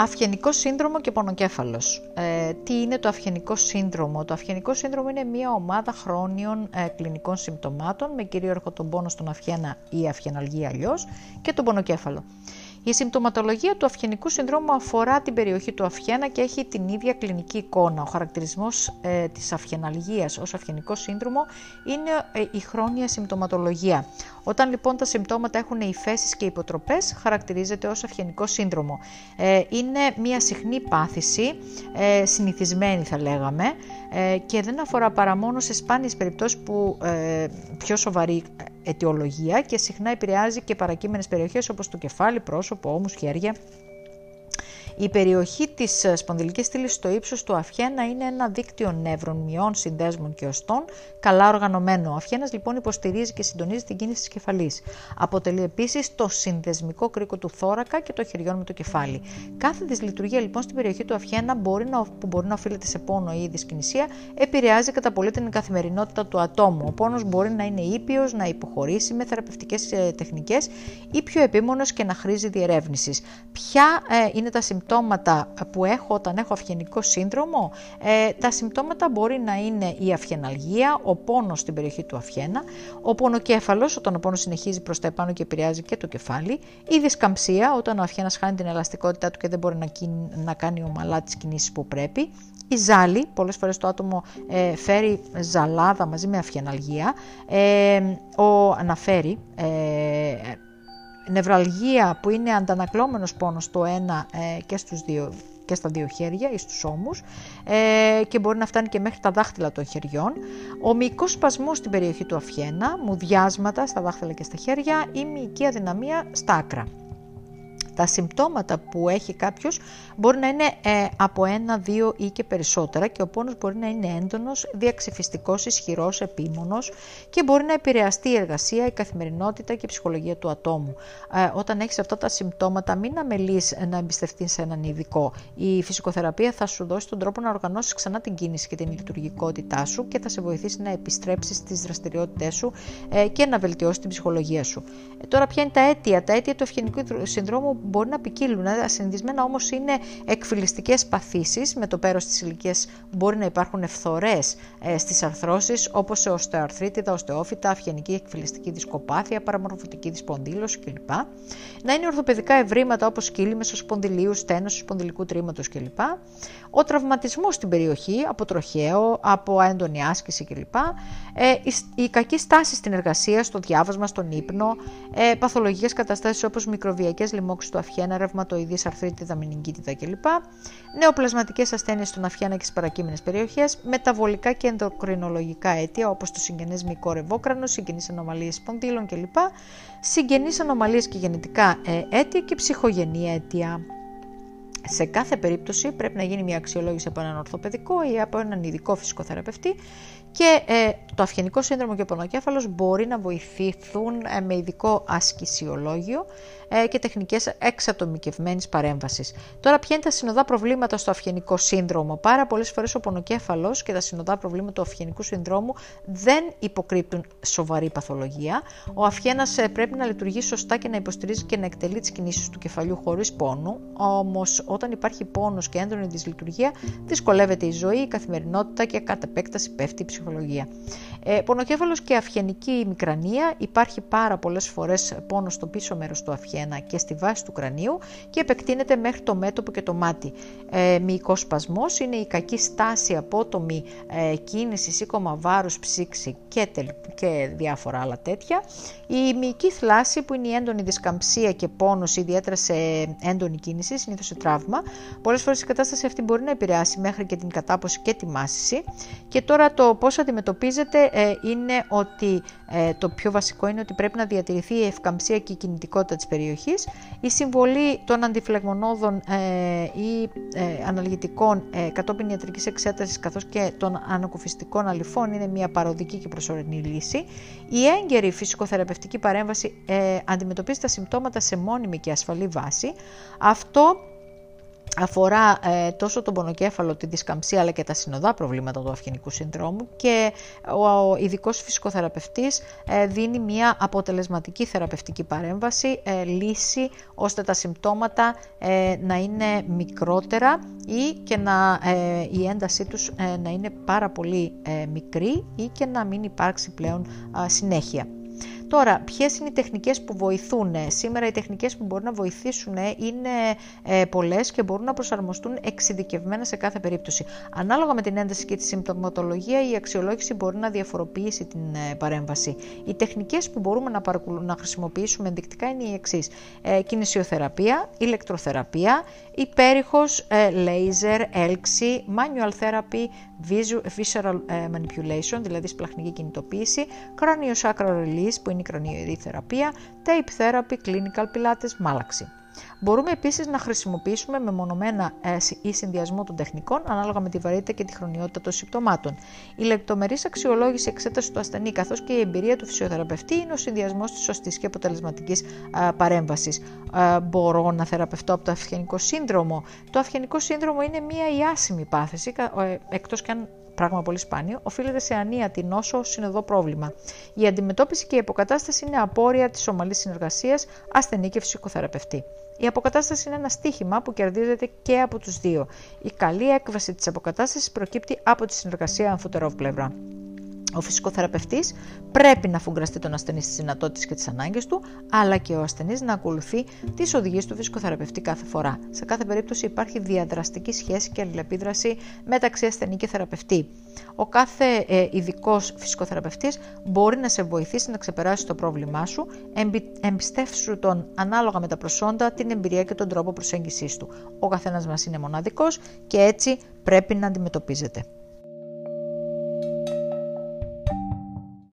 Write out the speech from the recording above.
Αυγενικό σύνδρομο και πονοκέφαλος. Ε, τι είναι το αυγενικό σύνδρομο; Το αυγενικό σύνδρομο είναι μια ομάδα χρόνιων ε, κλινικών συμπτωμάτων με κυρίαρχο τον πόνο στον αυγένα ή αυγεναλγία αλλιώς και τον πονοκέφαλο. Η συμπτωματολογία του αυγενικού συνδρόμου αφορά την περιοχή του αυγένα και έχει την ίδια κλινική εικόνα. Ο χαρακτηρισμός ε, της αυγεναλγίας ως αυγενικό σύνδρομο είναι ε, η χρόνια συμπτωματολογία. Όταν λοιπόν τα συμπτώματα έχουν υφέσεις και υποτροπές, χαρακτηρίζεται ως αυγενικό σύνδρομο. Ε, είναι μια συχνή πάθηση, ε, συνηθισμένη θα λέγαμε, ε, και δεν αφορά παρά μόνο σε σπάνιες περιπτώσεις που ε, πιο σοβαρή αιτιολογία και συχνά επηρεάζει και παρακείμενες περιοχές όπως το κεφάλι, πρόσωπο, ώμους, χέρια η περιοχή της ε, σπονδυλικής στήλης στο ύψος του αφιένα είναι ένα δίκτυο νεύρων, μειών, συνδέσμων και οστών, καλά οργανωμένο. Ο αφιένας λοιπόν υποστηρίζει και συντονίζει την κίνηση της κεφαλής. Αποτελεί επίσης το συνδεσμικό κρίκο του θώρακα και των χεριών με το κεφάλι. Κάθε δυσλειτουργία λοιπόν στην περιοχή του αφιένα μπορεί να, που μπορεί να οφείλεται σε πόνο ή δυσκινησία επηρεάζει κατά πολύ την καθημερινότητα του ατόμου. Ο πόνος μπορεί να είναι ήπιος, να υποχωρήσει με θεραπευτικές ε, τεχνικές ή πιο επίμονος και να χρήζει διερεύνησης. Ποια ε, είναι τα συμπτώματα συμπτώματα που έχω όταν έχω αυγενικό σύνδρομο, ε, τα συμπτώματα μπορεί να είναι η αυγεναλγία, ο πόνος στην περιοχή του αυγένα, ο πονοκέφαλος όταν ο πόνος συνεχίζει προς τα επάνω και επηρεάζει και το κεφάλι, η δισκαμψία όταν ο αυγένας χάνει την ελαστικότητά του και δεν μπορεί να, να κάνει ομαλά τις κινήσεις που πρέπει, η ζάλη, πολλές φορές το άτομο ε, φέρει ζαλάδα μαζί με αυγεναλγία, ε, ο, αναφέρει ε, νευραλγία που είναι αντανακλώμενος πόνος στο ένα ε, και, στους δύο, και στα δύο χέρια ή στους ώμους ε, και μπορεί να φτάνει και μέχρι τα δάχτυλα των χεριών. Ο μυϊκός σπασμός στην περιοχή του αφιένα, μουδιάσματα στα δάχτυλα και στα χέρια ή μυϊκή αδυναμία στα άκρα. Τα συμπτώματα που έχει κάποιος μπορεί να είναι ε, από ένα, δύο ή και περισσότερα και ο πόνος μπορεί να είναι έντονος, διαξυφιστικός, ισχυρός, επίμονος και μπορεί να επηρεαστεί η εργασία, η καθημερινότητα και η ψυχολογία του ατόμου. Ε, όταν έχεις αυτά τα συμπτώματα μην αμελείς να εμπιστευτείς σε έναν ειδικό. Η φυσικοθεραπεία θα σου δώσει τον τρόπο να οργανώσεις ξανά την κίνηση και την λειτουργικότητά σου και θα σε βοηθήσει να επιστρέψεις στις δραστηριότητές σου ε, και να βελτιώσεις την ψυχολογία σου. Ε, τώρα ποια είναι τα αίτια; Τα αίτια του ευγενικού συνδρόμου μπορεί να ποικίλουν. Ασυνδυσμένα όμως είναι εκφυλιστικές παθήσεις. Με το πέρος της ηλικίας μπορεί να υπάρχουν ευθορέ ε, στις αρθρώσεις, όπως οστεοαρθρίτιδα, οστεόφυτα, αυγενική εκφυλιστική δισκοπάθεια, παραμορφωτική δυσπονδύλωση κλπ. Να είναι ορθοπαιδικά ευρήματα όπως κύλιμε σπονδυλίου, στένωση σπονδυλικού τρίματο κλπ. Ο τραυματισμός στην περιοχή από τροχαίο, από έντονη άσκηση κλπ. Ε, η, η κακή στάση στην εργασία, στο διάβασμα, στον ύπνο, ε, παθολογικές καταστάσεις όπως μικροβιακές λοιμώξεις του αφιένα, ρευματοειδής, αρθρίτιδα, μηνυγκίτιδα κλπ. Νεοπλασματικές ασθένειες στον αφιένα και στις παρακείμενες περιοχές, μεταβολικά και ενδοκρινολογικά αίτια όπως το συγγενές μυϊκό ρευόκρανο, συγγενείς ανομαλίες σπονδύλων κλπ. Συγγενείς ανομαλίες και γενετικά ε, αίτια και ψυχογενή αίτια. Σε κάθε περίπτωση πρέπει να γίνει μια αξιολόγηση από έναν ορθοπαιδικό ή από έναν ειδικό φυσικοθεραπευτή και ε, το αυγενικό σύνδρομο και ο πονοκέφαλος μπορεί να βοηθηθούν ε, με ειδικό ασκησιολόγιο ε, και τεχνικές εξατομικευμένης παρέμβασης. Τώρα ποια είναι τα συνοδά προβλήματα στο αυγενικό σύνδρομο; Πάρα πολλές φορές ο πονοκέφαλος και τα συνοδά προβλήματα του αυγενικού συνδρόμου δεν υποκρύπτουν σοβαρή παθολογία. Ο αυγένας ε, πρέπει να λειτουργεί σωστά και να υποστηρίζει και να εκτελεί τις κινήσεις του κεφαλιού χωρίς πόνο, όμως όταν υπάρχει πόνος και έντονη δυσλειτουργία δυσκολεύεται η ζωή, η καθημερινότητα και κατ' επέκταση πέφτει η ψυχολογία. Ε, πονοκέφαλος και αυγενική μικρανία υπάρχει πάρα πολλές φορές πόνος στο πίσω μέρος του αυγένα και στη βάση του κρανίου και επεκτείνεται μέχρι το μέτωπο και το μάτι. Ε, μυϊκός σπασμός είναι η κακή στάση, απότομη ε, κίνηση, σήκωμα βάρους, ψήξη και, και διάφορα άλλα τέτοια. Η μυϊκή θλάση που είναι η έντονη δισκαμψία και πόνος, ιδιαίτερα σε έντονη κίνηση, συνήθως σε τραύμα. Πολλές φορές η κατάσταση αυτή μπορεί να επηρεάσει μέχρι και την κατάποση και τη μάσηση. Και τώρα το πώς αντιμετωπίζεται ε, είναι ότι ε, το πιο βασικό είναι ότι πρέπει να διατηρηθεί η ευκαμψία και η κινητικότητα της περιοχής. Η συμβολή των αντιφλεγμονώδων ε, ή ε, αναλγητικών ε, κατόπιν ιατρικής εξέτασης καθώς και των ανακουφιστικών αλυφών είναι μια παροδική και προσωρινή λύση. Η έγκαιρη φυσικοθεραπευτική παρέμβαση ε, αντιμετωπίζει τα συμπτώματα σε μόνιμη και ασφαλή βάση. Αυτό αφορά ε, τόσο τον πονοκέφαλο, τη δισκαμψία αλλά και τα συνοδά προβλήματα του αυγενικού συνδρόμου και ο, ο ειδικός φυσικοθεραπευτής ε, δίνει μια αποτελεσματική θεραπευτική παρέμβαση, ε, λύση ώστε τα συμπτώματα να είναι μικρότερα ή και να, η έντασή τους να είναι πάρα πολύ μικρή ή και να μην υπάρξει πλέον συνέχεια. Τώρα, ποιες είναι οι τεχνικές που βοηθούν; Σήμερα οι τεχνικές που μπορούν να βοηθήσουν είναι ε, πολλές και μπορούν να προσαρμοστούν εξειδικευμένα σε κάθε περίπτωση. Ανάλογα με την ένταση και τη συμπτωματολογία, η αξιολόγηση μπορεί να διαφοροποιήσει την ε, παρέμβαση. Οι τεχνικές που μπορούμε να, να χρησιμοποιήσουμε ενδεικτικά είναι οι εξής. Ε, κινησιοθεραπεία, ηλεκτροθεραπεία, υπέρηχος ε, laser, έλξη, manual therapy, visceral ε, manipulation, δηλαδή σπλαχνική κινητοποίηση, craniosacral release που είναι η κρανιοειδή θεραπεία, tape therapy, clinical pilates, μάλαξη. Μπορούμε επίσης να χρησιμοποιήσουμε μεμονωμένα ε, ή συνδυασμό των τεχνικών ανάλογα με τη βαρύτητα και τη χρονιότητα των συμπτωμάτων. Η λεπτομερής αξιολόγηση εξέταση του ασθενή καθώς και η εμπειρία του φυσιοθεραπευτή είναι ο συνδυασμός της σωστής και αποτελεσματικής παρέμβασης. Μπορώ να θεραπευτώ από το αυγενικό σύνδρομο. Το αυγενικό σύνδρομο είναι μια ιάσιμη πάθηση, ε, εκτός και αν πράγμα πολύ σπάνιο, οφείλεται σε ανία, την νόσο, συνοδό πρόβλημα. Η αντιμετώπιση και η αποκατάσταση είναι απόρρια της ομαλής συνεργασίας ασθενή και φυσικοθεραπευτή. Η αποκατάσταση είναι ένα στίχημα που κερδίζεται και από τους δύο. Η καλή έκβαση της αποκατάστασης προκύπτει από τη συνεργασία αμφωτερό πλευρά. Ο φυσικοθεραπευτής πρέπει να φουγκραστεί τον ασθενή στις δυνατότητες και τις ανάγκες του, αλλά και ο ασθενής να ακολουθεί τις οδηγίες του φυσικοθεραπευτή κάθε φορά. Σε κάθε περίπτωση υπάρχει διαδραστική σχέση και αλληλεπίδραση μεταξύ ασθενή και θεραπευτή. Ο κάθε ε, ειδικός φυσικοθεραπευτής μπορεί να σε βοηθήσει να ξεπεράσει το πρόβλημά σου, εμπιστεύσου τον ανάλογα με τα προσόντα, την εμπειρία και τον τρόπο προσέγγισης του. Ο καθένας μας είναι μοναδικός και έτσι πρέπει να αντιμετωπίζεται.